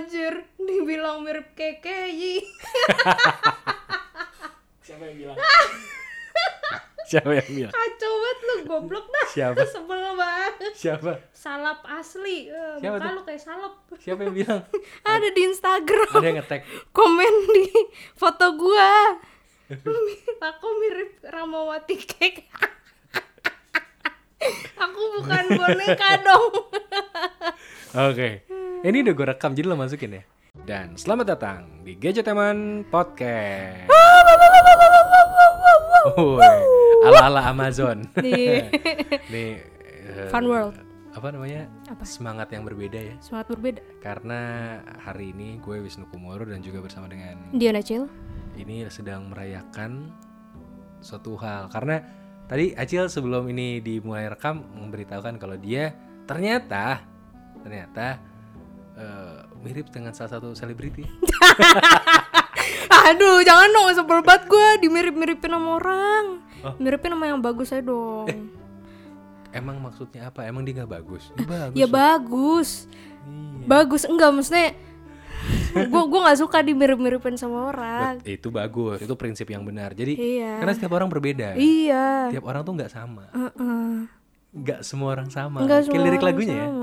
Anjir, dibilang mirip KKI. Siapa yang bilang? Siapa yang bilang? Kacau banget lu, goblok dah. Siapa? Sebel banget. Siapa? Salap asli. Eh, Siapa muka tuh? lu kayak salap. Siapa yang bilang? Ada di Instagram. Ada yang ngetek. Komen di foto gua. Aku mirip Ramawati Cake. Aku bukan boneka dong. Oke. Ini udah gue rekam jadi lo masukin ya. Dan selamat datang di Gadgeteman Podcast. Ala-ala Amazon. Di Nih eh, Fun World. Apa namanya? Apa? Semangat yang berbeda ya. Semangat berbeda. Karena hari ini gue Wisnu Kumoro dan juga bersama dengan Diana Cil. ini sedang merayakan suatu hal karena tadi Acil sebelum ini dimulai rekam memberitahukan kalau dia ternyata ternyata eh, mirip dengan salah satu selebriti. Aduh, jangan dong sebel banget gue dimirip-miripin sama orang. Oh. Miripin sama yang bagus aja dong. Emang maksudnya apa? Emang dia nggak bagus? Dia bagus. ya loh. bagus. Iya. Bagus enggak maksudnya gue gue nggak suka dimirip-miripin sama orang. Bet- itu bagus. Itu prinsip yang benar. Jadi Iya. karena setiap orang berbeda. Iya. Tiap orang tuh nggak sama. Heeh. Nggak semua orang sama. Enggak Kayak lirik lagunya ya. sama. Iya.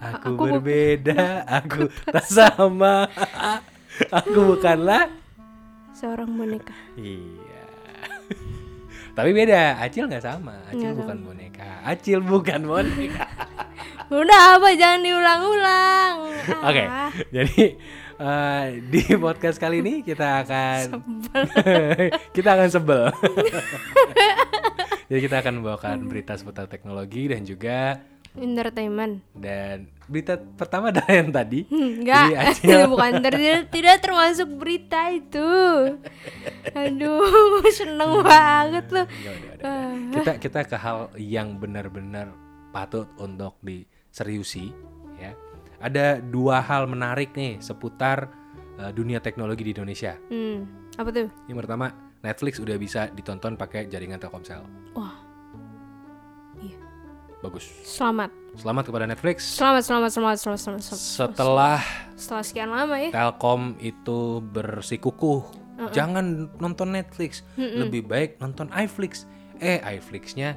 Aku, berbeda, aku tak sama. aku bukanlah Seorang boneka. Iya. Tapi beda, Acil nggak sama. Acil Nggak bukan boneka. Acil bukan boneka. Udah apa jangan diulang-ulang. Oke, Ah, jadi eh, di podcast kali ini kita akan kita akan sebel. jadi kita akan membawakan berita seputar teknologi dan juga Entertainment. dan berita pertama adalah yang tadi. Hmm, Enggak, Acil bukan ter- tidak, termasuk berita itu. Aduh, seneng banget loh. Udah. Kita kita ke hal yang benar-benar patut untuk diseriusi ya. Ada dua hal menarik nih seputar eh, dunia teknologi di Indonesia. Hmm, apa tuh? Yang pertama, Netflix udah bisa ditonton pakai jaringan Telkomsel. Wah. Bagus. Selamat, Selamat kepada Netflix. selamat, selamat, selamat, selamat, selamat. selamat. Setelah Setelah sekian lama ya. Telkom itu bersikukuh, jangan nonton Netflix, lebih baik nonton iFlix. Eh, iFlix-nya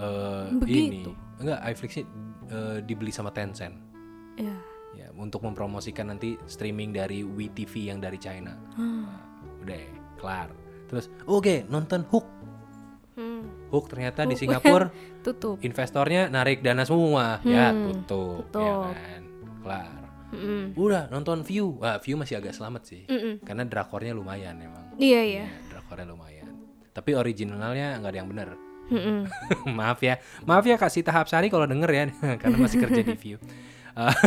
eh, ini enggak iFlix-nya eh, dibeli sama Tencent. Ya. Ya, untuk mempromosikan nanti streaming dari WeTV yang dari China. Hmm. Nah, udah, kelar. Terus, oke, nonton Hook. Hmm. Hook ternyata di Singapura Tutup. investornya narik dana semua. Ya, Hmm, tutup. tutup. Ya kan? Kelar. Mm-mm. Udah nonton View. Wah, View masih agak selamat sih. Mm-mm. Karena drakornya lumayan emang. Iya iya. Ya, drakornya lumayan. Tapi originalnya nggak ada yang bener. Mm-mm. Maaf ya. Maaf ya Kak Sita Hapsari kalau denger ya. Karena masih kerja di View.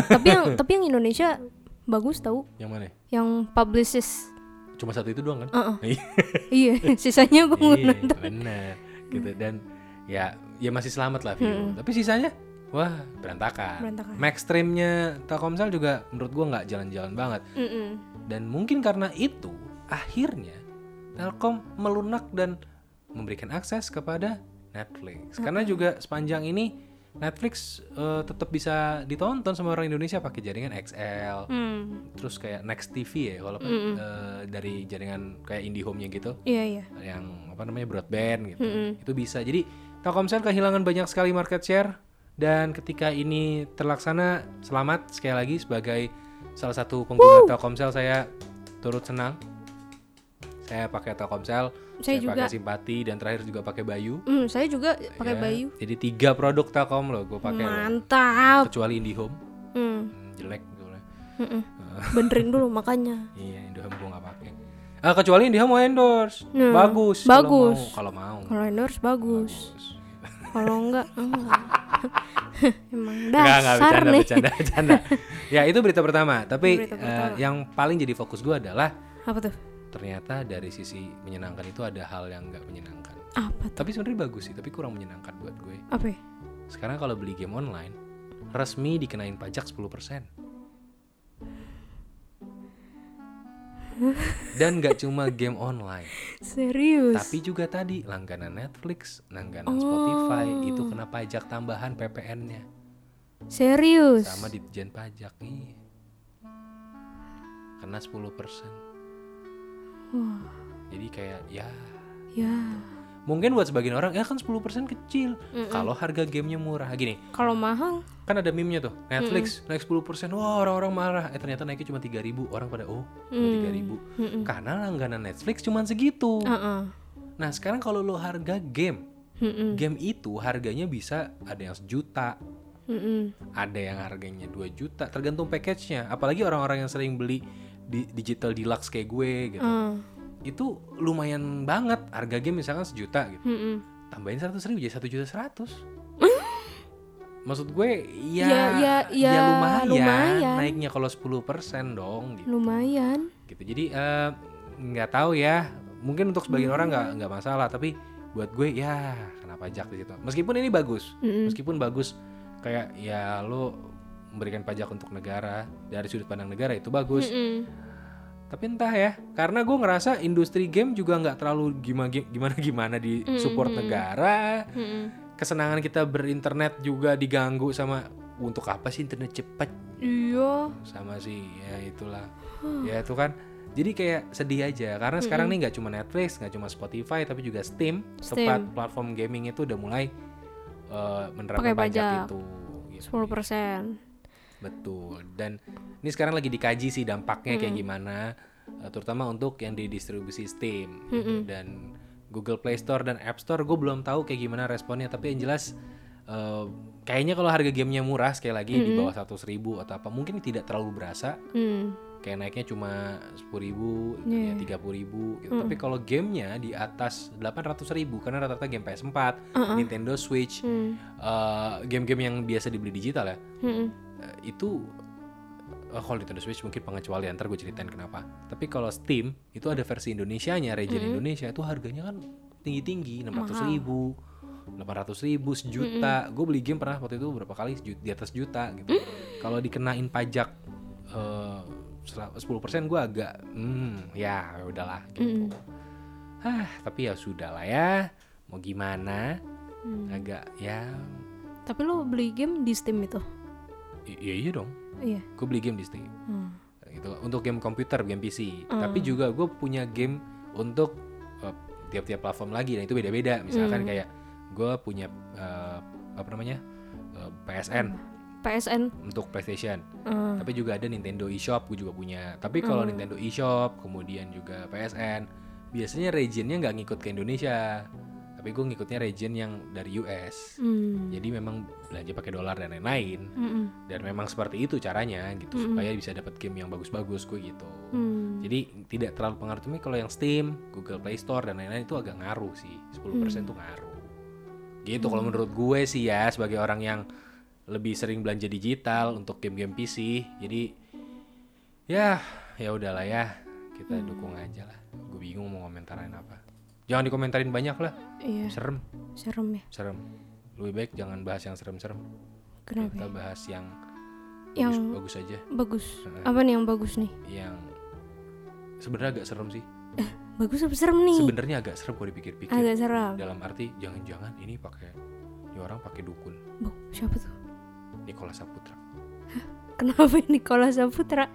Tapi yang tapi yang Indonesia bagus tau. yang mana? Yang publicist. Cuma satu itu doang kan? Uh-uh. iya, sisanya gue nggak Iya, nonton. bener. Gitu. Dan ya ya masih selamat lah View. Tapi sisanya wah berantakan. Berantakan. Max streamnya Telkomsel juga menurut gua nggak jalan-jalan banget. Mm-mm. Dan mungkin karena itu akhirnya Telkom melunak dan memberikan akses kepada Netflix. Karena juga sepanjang ini Netflix eh, tetap bisa ditonton sama orang Indonesia pakai jaringan XL. Hmm. Terus kayak Next TV ya kalau eh, dari jaringan kayak IndiHome-nya gitu Iya iya. yang apa namanya broadband gitu. Mm-mm. Itu bisa. Jadi Telkomsel kehilangan banyak sekali market share dan ketika ini terlaksana selamat sekali lagi sebagai salah satu pengguna Telkomsel saya turut senang. Saya pakai Telkomsel, Saya juga. pakai Simpati dan terakhir juga pakai Bayu. Hmm, saya juga pakai Ya, Bayu. Jadi tiga produk Telkom loh gue pakai loh. Mantap. kecuali IndiHome. Hmm, jelek gitu mm-mm. Benerin dulu makanya. Iya IndiHome gue nggak pakai. Ah kecuali IndiHome mau endorse, Hmm, bagus. bagus. Kalau mau, kalau endorse bagus. Bagus. Kalau enggak enggak. Emang Enggak, enggak, dasar bercanda, nih. bercanda, bercanda. ya itu berita pertama. Tapi Berita eh, pertama. yang paling jadi fokus gue adalah Apa tuh? Ternyata dari sisi menyenangkan itu ada hal yang nggak menyenangkan. Apa tuh? Tapi sebenarnya bagus sih, tapi kurang menyenangkan buat gue. Apa? ya? Sekarang kalau beli game online, resmi dikenain pajak 10%. Dan nggak cuma game online, Serius? tapi juga tadi langganan Netflix, langganan Oh. Spotify itu kena pajak tambahan PPN-nya. Serius? sama Ditjen Pajak iya. Kena 10%. Jadi kayak ya. Ya. mungkin buat sebagian orang ya kan 10% kecil. Kalau harga gamenya murah. Gini, Kalau mahal? kan ada meme-nya tuh Netflix naik 10% wah orang-orang marah. Eh ternyata naiknya cuma 3000 orang pada oh cuma 3000 karena langganan Netflix cuma segitu. Heeh. nah sekarang kalau lo harga game Mm-mm. game itu harganya bisa ada yang sejuta. Mm-mm. ada yang harganya 2 juta tergantung package-nya. Apalagi orang-orang yang sering beli di digital deluxe kayak gue gitu Ah. itu lumayan banget harga game misalkan sejuta gitu Mm-mm. tambahin seratus ribu jadi satu juta seratus maksud gue ya Ya, ya, ya, lumayan, lumayan. naiknya kalau 10% dong gitu Lumayan. gitu jadi eh, nggak tahu ya mungkin untuk sebagian orang nggak nggak masalah tapi buat gue ya kena pajak di situ meskipun ini bagus Mm-mm. meskipun bagus kayak ya lo memberikan pajak untuk negara dari sudut pandang negara itu bagus Mm-mm. tapi entah ya karena gue ngerasa industri game juga nggak terlalu gimana gimana gimana di support negara Mm-mm. kesenangan kita berinternet juga diganggu sama untuk apa sih internet cepat Iya. sama sih ya itulah ya itu kan jadi kayak sedih aja karena sekarang nih nggak cuma Netflix nggak cuma Spotify tapi juga Steam, Steam. tempat platform gaming itu udah mulai eh, menerapkan pajak. itu gitu. 10%. Betul dan ini sekarang lagi dikaji sih dampaknya Hmm. kayak gimana eh, terutama untuk yang di distribusi Steam gitu. dan Google Play Store dan App Store gue belum tahu kayak gimana responnya tapi yang jelas eh, kayaknya kalau harga gamenya murah sekali lagi di bawah 100.000 ribu atau apa mungkin tidak terlalu berasa Hmm. kayak naiknya cuma 10.000 ribu Iya. ya 30.000 ribu gitu. tapi kalau gamenya di atas 800.000 ribu karena rata-rata game PS4 Nintendo Switch Hmm. eh, game-game yang biasa dibeli digital ya Mm-mm. Eh, itu eh, kalau Nintendo Switch mungkin pengecualian ntar gue ceritain kenapa. Tapi kalau Steam itu ada versi Indonesianya region Indonesia. Itu harganya kan tinggi-tinggi 600 ribu 800 ribu sejuta. Gue beli game pernah waktu itu berapa kali? Di atas juta gitu. Kalau dikenain pajak eh, sera- 10% gue agak hmm ya udahlah gitu. Ah tapi ya sudah lah ya. Mau gimana? Agak ya. Tapi lo beli game di Steam itu? Iya iya dong. Iya. gue beli game di Steam Hmm. gitu. Untuk game komputer game PC tapi juga gue punya game untuk eh, tiap-tiap platform lagi dan itu beda-beda. Misalkan kayak gue punya eh, apa namanya eh, PSN PSN. untuk PlayStation. Hmm. tapi juga ada Nintendo eShop gue juga punya. Tapi kalau Nintendo eShop kemudian juga PSN biasanya regionnya nggak ngikut ke Indonesia tapi gue ngikutnya region yang dari US Hmm. jadi memang belanja pakai dolar dan lain-lain. Mm-mm. dan memang seperti itu caranya gitu supaya bisa dapat game yang bagus-bagus gue gitu. Hmm. jadi tidak terlalu pengaruh. Tapi kalau yang Steam Google Play Store dan lain-lain itu agak ngaruh sih. 10% tuh ngaruh. Gitu kalau menurut gue sih ya sebagai orang yang lebih sering belanja digital untuk game-game PC jadi ya ya udahlah ya. Kita dukung aja lah. Gue bingung mau komentarin apa jangan dikomentarin banyak lah Iya. serem Serem ya. serem lebih baik jangan bahas yang serem-serem Kenapa? kita bahas yang Yang bagus, bagus aja bagus. Apa nih yang bagus nih? yang sebenarnya agak serem sih Bagus apa serem nih? sebenarnya agak serem kalau dipikir-pikir Agak serem. dalam arti jangan-jangan ini pakai ini orang pakai dukun Bu, siapa tuh? Nicholas Saputra Kenapa ini Kola Saputra?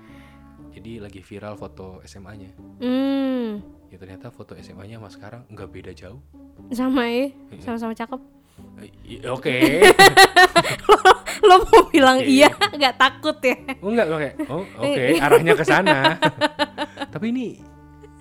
jadi lagi viral foto SMA-nya Hmm. Ya ternyata foto SMA-nya sama sekarang nggak beda jauh Sama ya. Sama-sama cakep. Eh, i- oke Lo mau bilang Oke. iya, nggak takut ya? oh enggak oke oh oke arahnya ke sana tapi ini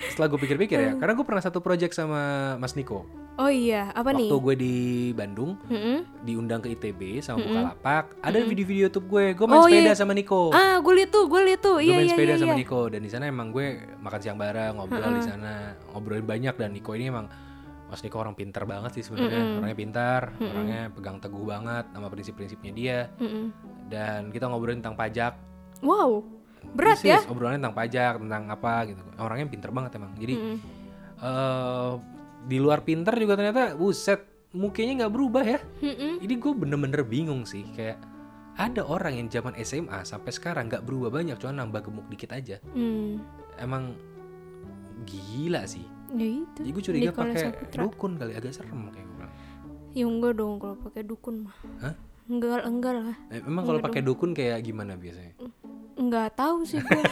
setelah gue pikir-pikir ya karena gue pernah satu project sama Mas Niko Oh iya, apa nih? waktu gue di Bandung Mm-mm. diundang ke ITB sama Bukalapak ada video-video YouTube gue gue main Oh, sepeda iya. sama Niko Ah, gue liat tuh, gue liat tuh. gue Iya, main iya, sepeda iya. sama iya. Niko dan di sana emang gue makan siang bareng ngobrol di sana ngobrolin banyak dan Niko ini emang Mas Niko orang pintar banget sih sebenarnya orangnya pintar orangnya pegang teguh banget sama prinsip-prinsipnya dia Mm-mm. dan kita ngobrolin tentang pajak Wow, berat Persis, ya? obrolannya tentang pajak tentang apa gitu orangnya pintar banget emang jadi Mm-mm. eh, di luar pintar juga ternyata buset mukanya nggak berubah ya Mm-mm. ini gue bener-bener bingung sih kayak ada orang yang zaman SMA sampai sekarang nggak berubah banyak cuma nambah gemuk dikit aja Hmm. emang gila sih Ya itu. jadi gue curiga pakai dukun kali agak serem kayak gue Ya enggak dong kalau pakai dukun mah. Hah? enggak enggak lah Eh, Emang kalau pakai dukun kayak gimana biasanya? Enggak tahu sih gue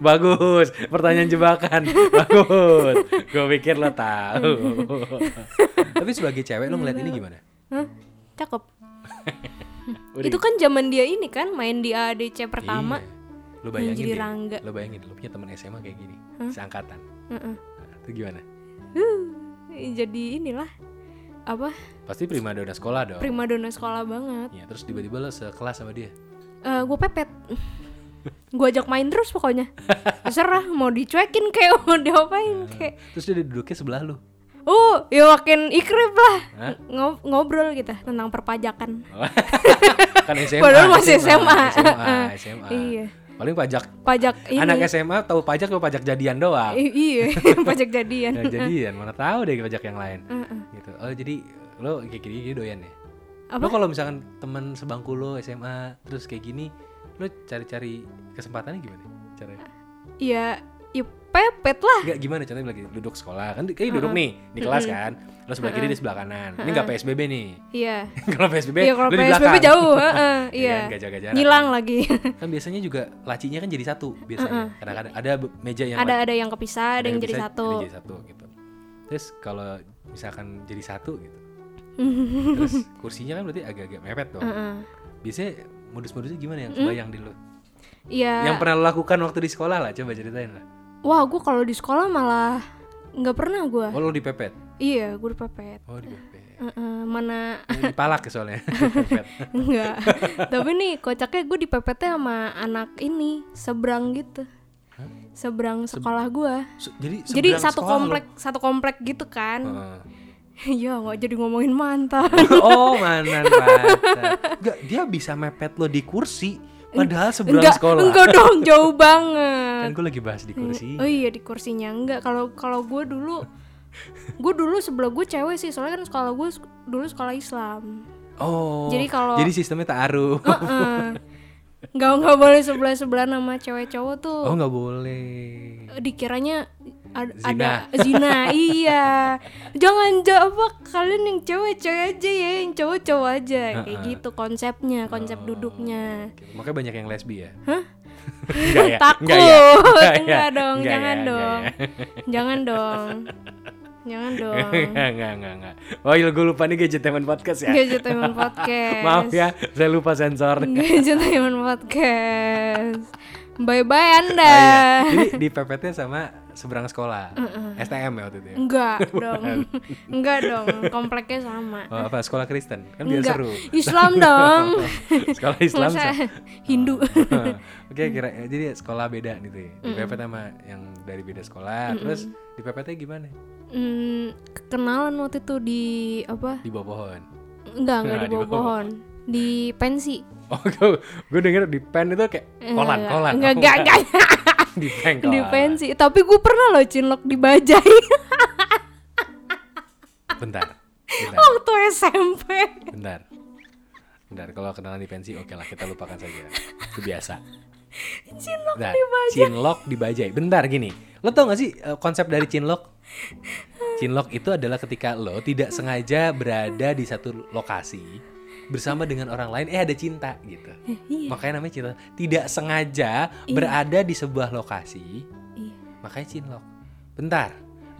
Bagus, pertanyaan jebakan. Bagus. Gue pikir lo tahu. Tapi sebagai cewek lo ngeliat ini gimana? Hah? cakep itu kan zaman dia ini kan main di ADC pertama Iya. Lo bayangin jadi Rangga. lo bayangin lo punya teman SMA kayak gini, seangkatan. Heeh. Nah, itu gimana? Huh, jadi inilah apa Pasti prima dona sekolah dong. primadona sekolah banget Iya, terus tiba-tiba lo sekelas sama dia. Eh gue pepet gue ajak main terus pokoknya terserah mau dicuekin kayak mau diapain kayak Terus dia duduknya sebelah lo. oh ya makin ikrip lah Hah? Ngo- ngobrol kita tentang perpajakan kan SMA. Padahal masih SMA. SMA, SMA. Iya. Paling pajak pajak ini anak SMA tahu pajak lo pajak jadian doang. I- iya pajak jadian Ya, jadian mana tahu deh pajak yang lain. Gitu. Oh, jadi lo kayak gini, gini doyan ya? Apa? Lo kalau misalkan teman sebangku lo SMA terus kayak gini, lo cari-cari kesempatannya gimana? Cara ya ya pepet lah Enggak gimana caranya lagi duduk sekolah kan kayak duduk nih di kelas kan. Lo sebelah kiri di sebelah kanan. Ini enggak PSBB nih. iya kalau PSBB Iya kalau lo di PSBB belakang. jauh, heeh, Iya iya. kan, nggak jaga jarak. Ngilang lagi. Kan biasanya juga lacinya kan jadi satu biasanya. Kadang-kadang ada meja yang ada ada yang kepisah, ada yang jadi satu. ada jadi satu gitu. Terus kalau misalkan jadi satu gitu. terus kursinya kan berarti agak-agak mepet dong. Heeh. Biasanya modus-modusnya gimana yang kebayang di lo? Iya. Yang pernah lo lakukan waktu di sekolah lah, coba ceritain lah. Wah, gue kalau di sekolah malah nggak pernah gue. Oh lo dipepet? Iya, gue dipepet. Oh dipepet. Heeh, mana Ini Dipalak ya soalnya. Enggak. Tapi nih kocaknya gue dipepetnya sama anak ini seberang gitu. Seberang sekolah gue. So- jadi Jadi satu sekolah lo. komplek satu komplek gitu kan. Heeh. Iya, nggak jadi ngomongin mantan. oh mantan pacar. Enggak, dia bisa mepet lo di kursi. Padahal seberang enggak, sekolah. enggak dong, jauh banget. Kan gue lagi bahas di kursi. Oh iya di kursinya enggak. Kalau kalau gue dulu gue dulu sebelah gue cewek sih soalnya kan sekolah gue dulu sekolah Islam Oh. Jadi kalau- Jadi sistemnya taruh. Heeh. nggak nggak boleh sebelah sebelah nama cewek cowok tuh Oh nggak boleh. dikiranya ad- Zina. ada zina iya jangan jawab kalian yang cewek cewek aja ya yang cowok cowok aja kayak gitu konsepnya konsep duduknya Oke, Makanya banyak yang lesbi ya. Hah? Enggak ya? takut Enggak ya? enggak, ya? dong Enggak jangan ya? dong Enggak jangan dong jangan dong? Enggak, enggak, enggak. Oh iya gue lupa nih gadget teman podcast ya. Gadgetainment Podcast Maaf ya, saya lupa sensor. Gadgetainment Podcast Bye bye Anda Oh, iya. Jadi di pepetnya sama seberang sekolah. STM ya waktu itu ya. Enggak dong Enggak dong Kompleknya sama Oh, apa sekolah Kristen? Kan biar Enggak seru. Islam dong sekolah Islam. Masa sa- Hindu Oke, kira jadi sekolah beda gitu ya. Di pepet sama yang dari beda sekolah. Terus di pepetnya gimana? hmm, Kenalan waktu itu di Apa Di bawah pohon. Enggak enggak Nah, di bawah pohon Di pensi Oh, gue, gue denger di pen itu kayak kolan, Enggak, kolan. Enggak Oh, enggak enggak di. Di pensi Tapi gue pernah loh cinlok di bajai Bentar. Bentar. Waktu SMP Bentar. Bentar, kalau kenalan di pensi oke lah kita lupakan saja. Itu biasa. Cinlok Bentar, di bajai Cinlok di bajai. Bentar gini. Lo tau gak sih eh, konsep dari cinlok? Cinlok itu adalah ketika lo tidak sengaja berada di satu lokasi bersama dengan orang lain eh ada cinta gitu. iya. Makanya namanya cinta. Tidak sengaja berada di sebuah lokasi, Iya. makanya cinlok. Bentar.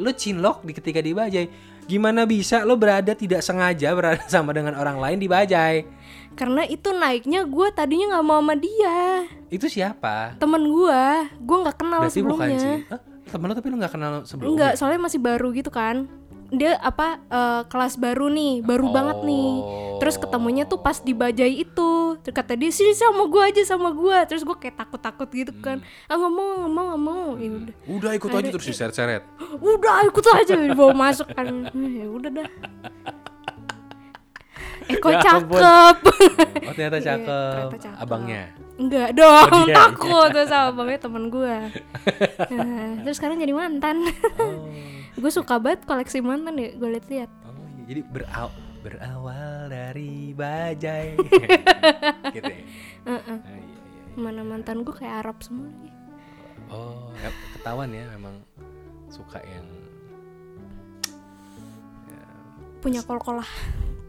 Lo cinlok di ketika di bajai. Gimana bisa lo berada tidak sengaja berada sama dengan orang lain di bajai? Karena itu naiknya gue tadinya nggak mau sama dia Itu siapa? Temen gue Gue nggak kenal Berarti bukan sebelumnya sih. Hah? Temen lo tapi lo gak kenal sebelumnya? Enggak, soalnya masih baru gitu kan Dia apa eh, kelas baru nih Baru banget nih. Terus ketemunya tuh pas di bajai itu. Terus kata dia sini sama gue aja sama gue Terus gue kayak takut-takut gitu kan. Ah nggak mau nggak mau nggak mau. Ya udah. Udah ikut aja terus diseret-seret. Udah ikut aja dibawa masuk kan. Ya udah dah. Eh kok Ya cakep. Oh ternyata Iya, cakep. ternyata cakep. Abangnya. Enggak dong, Oh, dia. takut. Tuh sama abangnya temen gue nah, Terus sekarang jadi mantan. Oh. Gue suka banget koleksi mantan ya, gue liat-liat Oh iya. Jadi beraw berawal dari bajai. gitu ya. Heeh. Ah, iya, iya, iya. Mana mantan gue kayak Arab semua lagi Oh, ya, ketahuan ya memang suka yang Punya kol-kolah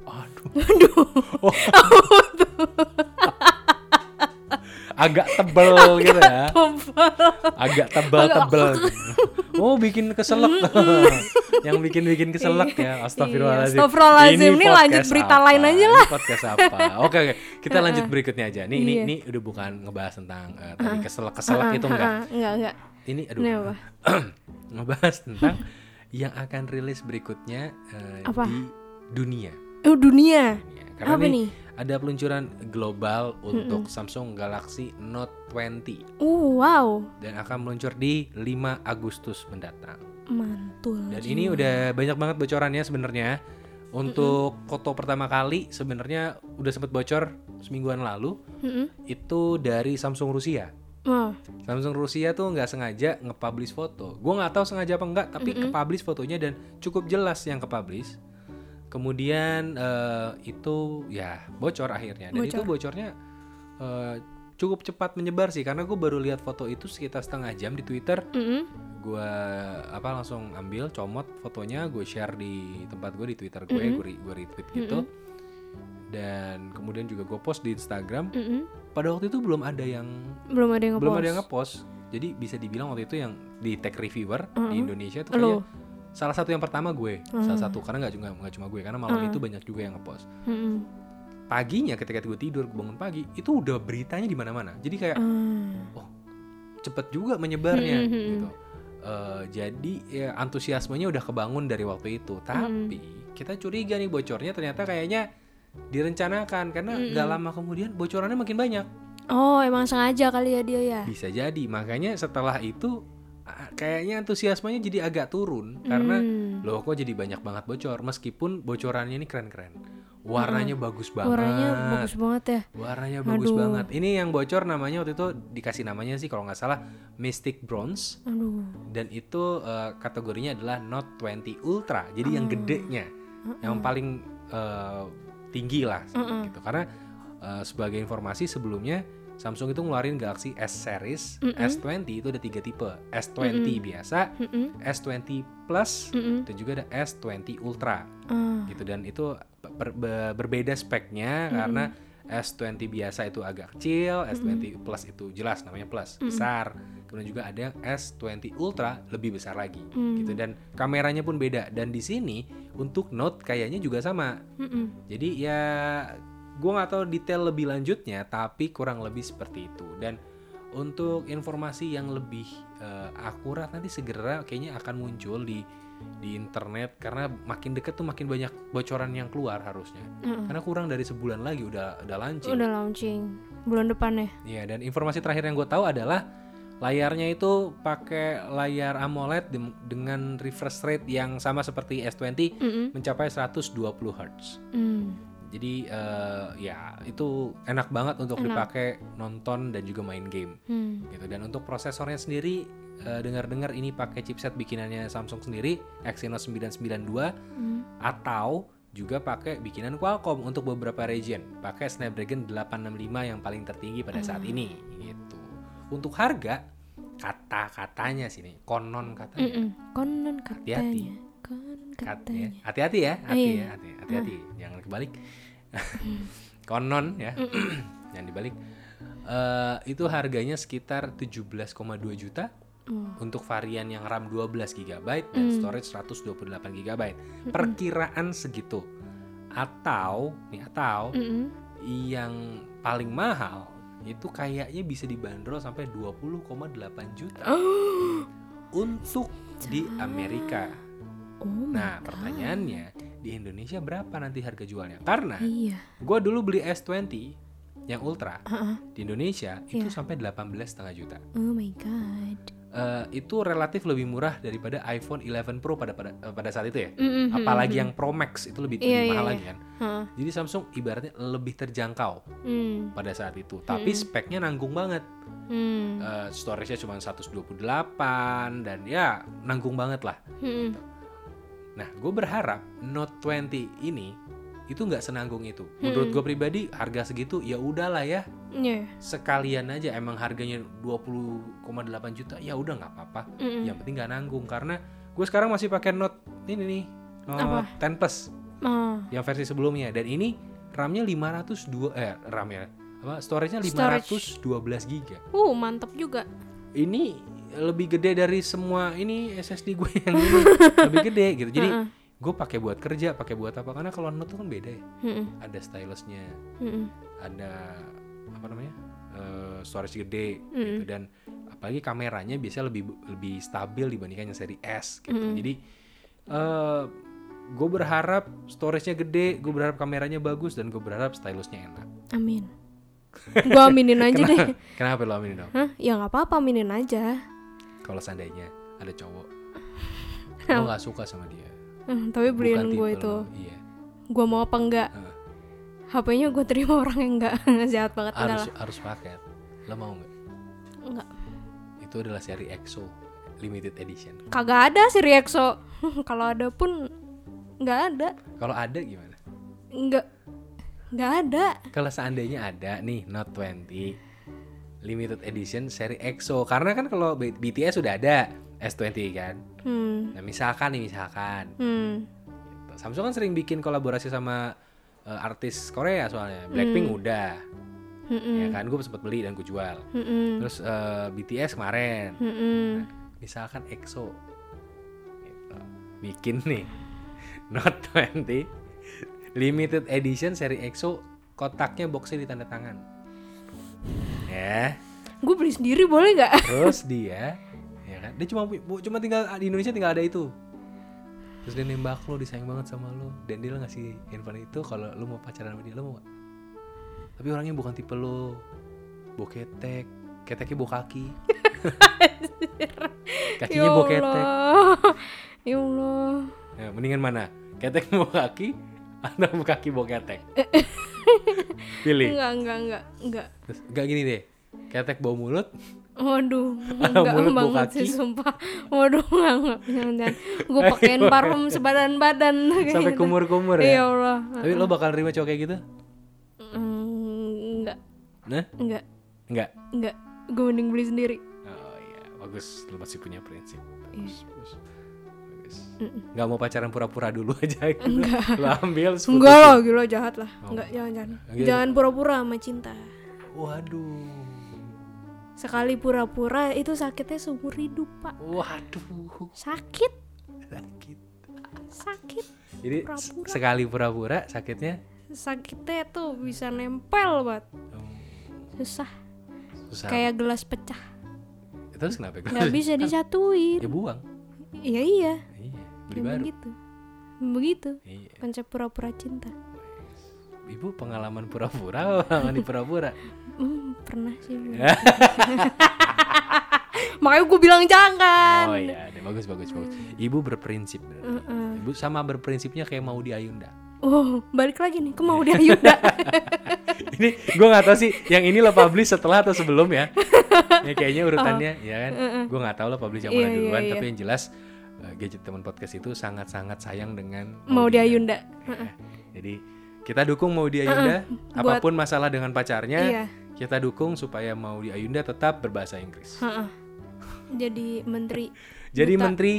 Aduh. Aduh. Oh. Agak tebel gitu ya. Agak tebel-tebel. Oh, bikin keselak. Yang bikin-bikin keselak ya. Astagfirullahaladzim. Iya, astagfirullahaladzim. Ini lanjut podcast berita apa? lain aja lah. Ini podcast apa? Oke, oke. Kita lanjut berikutnya aja. Nih, ini Iya. ini udah bukan ngebahas tentang eh, tadi keselak-keselak itu enggak. Enggak, enggak. Ini aduh. Ini apa? ngebahas tentang yang akan rilis berikutnya Apa? di dunia. Oh, dunia. Ya, karena Apa nih, nih? Ada peluncuran global untuk Samsung Galaxy Note 20 Uh, wow. dan akan meluncur di 5 Agustus mendatang. Mantul. Dan ini udah banyak banget bocorannya sebenarnya. Untuk foto pertama kali sebenarnya udah sempat bocor semingguan lalu Mm-mm. itu dari Samsung Rusia. Oh, Samsung Rusia tuh nggak sengaja nge-publish foto. Gue nggak tahu sengaja apa enggak, tapi ke-publish fotonya dan cukup jelas yang ke-publish. Kemudian eh, itu ya bocor akhirnya. Dan itu bocornya eh, cukup cepat menyebar sih karena gue baru lihat foto itu sekitar setengah jam di Twitter. mm-mm. Gue apa langsung ambil comot fotonya, gue share di tempat gue di Twitter gue, gue re- gue retweet gitu. Dan kemudian juga gue post di Instagram. Mm-mm. Pada waktu itu belum ada yang belum ada yang belum ngepost. ada yang ngepost jadi bisa dibilang waktu itu yang di tech reviewer di Indonesia tuh Lo. kayak salah satu yang pertama gue salah satu karena nggak juga nggak cuma gue karena malam itu banyak juga yang ngepost Mm-mm. paginya ketika gue tidur gue bangun pagi itu udah beritanya di mana-mana jadi kayak Ah. oh cepet juga menyebarnya Hmm, hmm, hmm. gitu Eh, jadi ya antusiasmenya udah kebangun dari waktu itu tapi Hmm. kita curiga nih bocornya ternyata kayaknya direncanakan karena Hmm, nggak lama kemudian bocorannya makin banyak Oh, emang sengaja kali ya dia ya. Bisa jadi, makanya setelah itu kayaknya antusiasmenya jadi agak turun karena Hmm. loh kok jadi banyak banget bocor meskipun bocorannya ini keren-keren. Warnanya bagus banget. Warnanya bagus banget ya. Warnanya bagus Aduh. banget. Ini yang bocor namanya waktu itu dikasih namanya sih kalau nggak salah Mystic Bronze Aduh. dan itu eh, kategorinya adalah Note 20 Ultra. Jadi yang gedenya, yang paling eh, tinggi lah gitu. Karena eh, sebagai informasi sebelumnya Samsung itu ngeluarin Galaxy S series, S20 itu ada tiga tipe, S20 biasa, Mm-mm. S20 Plus, Mm-mm. dan juga ada S20 Ultra Ah. gitu. Dan itu ber- ber- berbeda speknya karena S20 biasa itu agak kecil, S20 Plus itu jelas namanya Plus, besar. Kemudian juga ada yang S20 Ultra lebih besar lagi gitu dan kameranya pun beda dan di sini untuk Note kayaknya juga sama. Mm-mm. Jadi ya gue nggak tahu detail lebih lanjutnya tapi kurang lebih seperti itu dan untuk informasi yang lebih eh, akurat nanti segera kayaknya akan muncul di di internet karena makin deket tuh makin banyak bocoran yang keluar harusnya karena kurang dari sebulan lagi udah udah launching Udah launching bulan depan ya. Iya dan informasi terakhir yang gue tahu adalah layarnya itu pakai layar AMOLED dengan refresh rate yang sama seperti S20 Mm-mm. mencapai 120 Hz. Mm. Jadi eh, ya itu enak banget untuk dipakai nonton dan juga main game Hmm. gitu. Dan untuk prosesornya sendiri eh, dengar-dengar ini pakai chipset bikinannya Samsung sendiri Exynos 992 Hmm. atau juga pakai bikinan Qualcomm untuk beberapa region. Pakai Snapdragon 865 yang paling tertinggi pada saat ini gitu. Untuk harga kata-katanya sini konon katanya Mm-mm. Konon Hati-hati. katanya. Konon Kat- katanya. ya. Hati-hati ya, hati iya. ya, hati- hati-hati, jangan kebalik. Konon ya, jangan dibalik. Eh, itu harganya sekitar 17,2 juta Oh. untuk varian yang RAM 12 GB dan storage 128 GB. Perkiraan segitu. Atau nih atau Mm-mm. yang paling mahal itu kayaknya bisa dibanderol sampai 20,8 juta untuk di Amerika. Oh Nah, pertanyaannya di Indonesia berapa nanti harga jualnya? Karena Iya. gue dulu beli S20 yang Ultra Uh-uh. di Indonesia itu sampai 18,5 juta. Oh my god. Eh, itu relatif lebih murah daripada iPhone 11 Pro pada pada, eh, pada saat itu ya. Mm-mm. Apalagi yang Pro Max itu lebih, Iya, lebih iya, mahal iya. lagi kan. Hah. Jadi Samsung ibaratnya lebih terjangkau Hmm. pada saat itu. Tapi speknya nanggung banget. Hmm. Eh, storage-nya cuma 128 dan ya nanggung banget lah. Hmm. Nah, gue berharap Note 20 ini itu nggak senanggung itu. Menurut gue pribadi harga segitu ya udahlah ya Iya. sekalian aja emang harganya 20,8 juta ya udah nggak apa-apa. Mm-mm. Yang penting nggak nanggung karena gue sekarang masih pakai Note ini nih Note Apa? 10 Plus. Ah, yang versi sebelumnya dan ini RAM-nya 502 eh RAM-nya apa storage-nya Storage. 512 giga. uh mantep juga. Ini lebih gede dari semua ini SSD gue yang ini lebih gede gitu. Jadi gue pakai buat kerja, pakai buat apa? Karena kalau Note tuh kan beda ya. Mm-mm, Ada stylusnya, mm-mm. ada apa namanya? eh, storage gede gitu dan apalagi kameranya biasanya lebih lebih stabil dibandingkan yang seri S gitu. Jadi eh gue berharap storage-nya gede, gue berharap kameranya bagus dan gue berharap stylusnya enak. Amin. Gua aminin aja deh. Kenapa lo aminin dong? Hah? Ya nggak apa-apa aminin aja. Kalau seandainya ada cowok, lo gak suka sama dia, Hmm, tapi beliin gue itu. lo, iya, Gua mau apa enggak? Heeh. HP-nya gue terima orang yang enggak jahat banget harus harus paket. Lo mau nggak? Enggak. Itu adalah seri EXO limited edition. Kagak ada sih Riexo. Kalau ada pun nggak ada. Kalau ada gimana? Nggak nggak ada. Kalau seandainya ada nih Note 20 limited edition seri EXO, karena kan kalau BTS sudah ada S20 kan. Hmm. Nah misalkan nih misalkan Hmm. Gitu. Samsung kan sering bikin kolaborasi sama eh, artis Korea soalnya. Blackpink udah, Mm-mm. ya kan? Gue sempat beli dan gue jual. Mm-mm. Terus eh, BTS kemarin, Mm-mm. misalkan EXO, gitu. bikin nih Note 20 limited edition seri EXO, kotaknya boxnya di tanda tangan. Ya, Gue beli sendiri boleh nggak? terus dia, ya kan? Dia cuma cuma tinggal di Indonesia tinggal ada itu. Terus dia nembak lo, disayang banget sama lo, dan dia ngasih handphone itu kalau lo mau pacaran sama dia, lo mau gak? Tapi orangnya bukan tipe lo, bawa ketek, keteknya bawa kaki, kakinya bawa ketek. Allah. Ya Allah. Ya, mendingan mana? Ketek bawa kaki atau kaki bawa ketek? Pilih. Enggak, enggak, enggak, enggak. Terus, Enggak gini deh, ketek bawa mulut, Waduh, Atau enggak mulut bau banget kaki? sih sumpah. Waduh, enggak, enggak. Jangan. Gue pakein parfum sebadan-badan. sampai gitu. kumur-kumur Ya ya. Allah. Tapi lo bakal nerima cowok kayak gitu? Mm, Enggak, Nah, enggak, enggak. enggak. Gue mending beli sendiri. Oh iya, bagus. Lu masih punya prinsip. Iya. Bagus, bagus. Bagus. Nggak mau pacaran pura-pura dulu aja gitu. Lu ambil terus Enggak lah, gila jahat lah. Oh. Enggak, jangan, jangan. Gitu. Jangan pura-pura sama cinta. Waduh. Sekali pura-pura itu sakitnya seumur hidup, Pak. Waduh. Sakit, Sakit. sakit. Jadi Pura-pura. sekali pura-pura sakitnya Sakitnya tuh bisa nempel banget. oh, Susah. susah. Kayak gelas pecah. Terus kenapa? Nggak bisa disatuin. Ya buang. Iya, iya. Iya, beli baru. begitu. Begitu. Iya. Konsep pura-pura cinta. Ibu pengalaman pura-pura, pengalaman di pura-pura. Hmm, pernah sih. Makanya gue bilang jangan. Oh iya, deh, bagus bagus bagus. Ibu berprinsip. berarti. Ibu sama berprinsipnya kayak mau di Ayunda. Oh, balik lagi nih ke mau dia Ayunda. ini gue nggak tahu sih yang ini lo publish setelah atau sebelum ya. ya kayaknya urutannya ya kan. Gue nggak tahu lo publish yang mana Oh. Iya, iya, duluan, iya. tapi yang jelas eh, gadget teman podcast itu sangat-sangat sayang dengan mau dia Maudy. Ayunda. Ya, Jadi kita dukung Maudi Ayunda, buat- apa pun masalah dengan pacarnya, Iya. kita dukung supaya Maudi Ayunda tetap berbahasa Inggris. Heeh. Jadi menteri. Jadi Duta. menteri,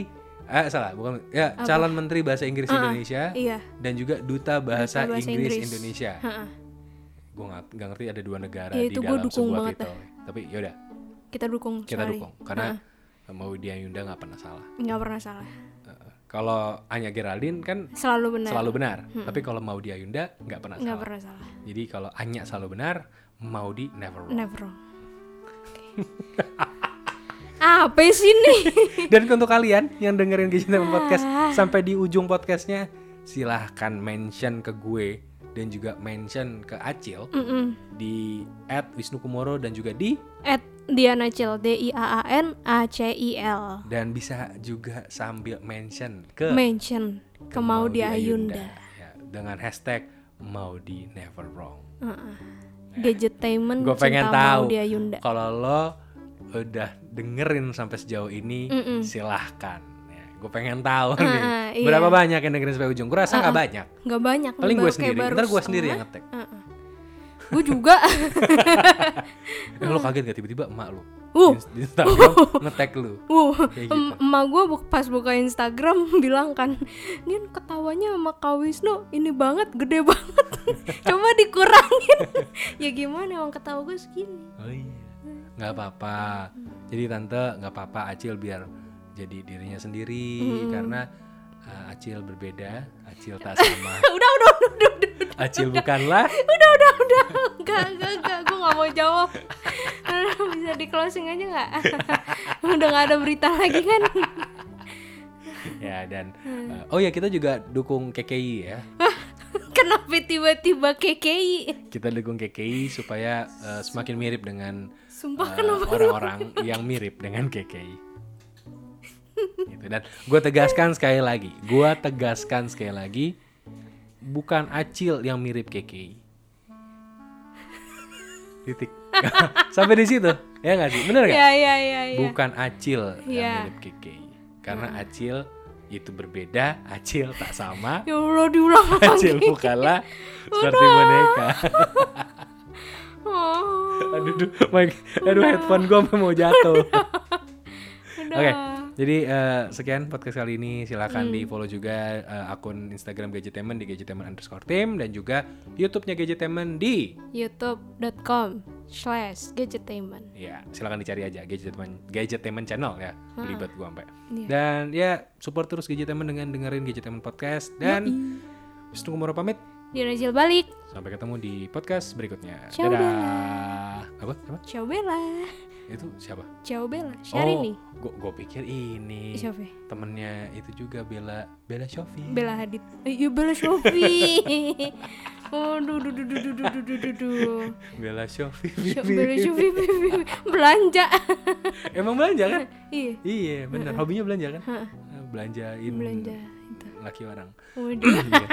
ah salah, bukan ya calon menteri bahasa Inggris Indonesia Iya. dan juga duta bahasa, Duta bahasa Inggris, Inggris. Indonesia. Heeh. Gue nggak ngerti ada dua negara Ya, di itu gua dalam dukung sebuah banget titel. Tapi yaudah, Kita dukung kita sekali. dukung karena Maudi Ayunda nggak pernah salah. Nggak pernah salah. Kalau Anya Geraldine kan Selalu benar. selalu benar, tapi kalau Maudi Ayunda nggak pernah Nggak salah. pernah salah. Jadi kalau Anya selalu benar, Maudi never wrong. Never wrong. Apa sih nih? Dan untuk kalian yang dengerin Gadget Teman Podcast Ah. sampai di ujung podcastnya, silahkan mention ke gue dan juga mention ke Acil Mm-mm. di @wisnukumoro dan juga di At Diana Cil D I A A N A C I L. dan bisa juga sambil mention ke Mention ke mau di Ayunda. Ya, dengan hashtag Maudi Never Wrong. Gadgetainment Gue pengen tahu Ayunda. kalau lo udah dengerin sampai sejauh ini, Mm-mm. silahkan. Ya, gue pengen tahu nih Ah, iya. berapa banyak yang dengerin sampai ujung. Gue rasa nggak banyak. Nggak banyak. Paling gue sendiri. Ntar gue sendiri yang ngetek. Heeh. Gue juga Eh, lo kaget gak tiba-tiba emak lo Uh. di Instagram nge-tag lu Uh, Kayak gitu. em- emak gue pas buka Instagram bilang kan, Nin ketawanya sama Kak Wisnu ini banget, gede banget. Coba dikurangin. ya gimana emang ketawa gue segini. oh iya nggak apa-apa jadi tante nggak apa-apa Acil biar jadi dirinya sendiri karena uh, Acil berbeda Acil tak sama udah, udah, udah, udah, udah, Acil bukanlah udah, udah, udah. Enggak, enggak, enggak. Gue gak mau jawab. Bisa di closing aja nggak? udah gak ada berita lagi kan? ya dan uh, oh ya kita juga dukung KKI ya Kenapa tiba-tiba KKI? kita dukung KKI supaya uh, semakin mirip dengan Sumpah uh, orang-orang yang mirip dengan KKI gitu. Dan gue tegaskan sekali lagi gue tegaskan sekali lagi bukan Acil yang mirip KKI titik. Sampai di situ ya nggak sih? Bener nggak? Ya, ya, ya, ya. bukan Acil yang Iya. mirip KKI karena Acil itu berbeda Acil tak sama. Ya Allah diulang Acil lagi. bukanlah seperti boneka. Oh, aduh aduh, aduh headphone gue mau jatuh. Oke, jadi eh, sekian podcast kali ini. Silakan Hmm. di follow juga eh, akun Instagram Gadgetainment di gadgetainment underscore team dan juga YouTube-nya Gadgetainment di youtube.com slash gadgetainment ya silakan dicari aja Gadgetainment Gadgetainment channel ya. Belibet gua sampai. Iya. Dan ya support terus Gadgetainment dengan dengerin Gadgetainment podcast dan Wisnu Kumoro pamit. Dia Najil balik Sampai ketemu di podcast berikutnya. Ciao, Dadah. Apa? Apa? Ciao Bella Itu siapa? Ciao Bella Syahrini Oh, gua, gua pikir ini Siapa? temennya itu juga Bella Bella Shofi. Bella Hadid Eh, Iya Bella Shofi Oh duh duh duh duh duh duh duh duh duh duh Bella Shofi. Sho- Bella Shofi Belanja Emang belanja kan? Iya Iya, benar. Hobinya belanja kan? Heeh. Belanjain Belanja itu laki orang. Waduh Iya.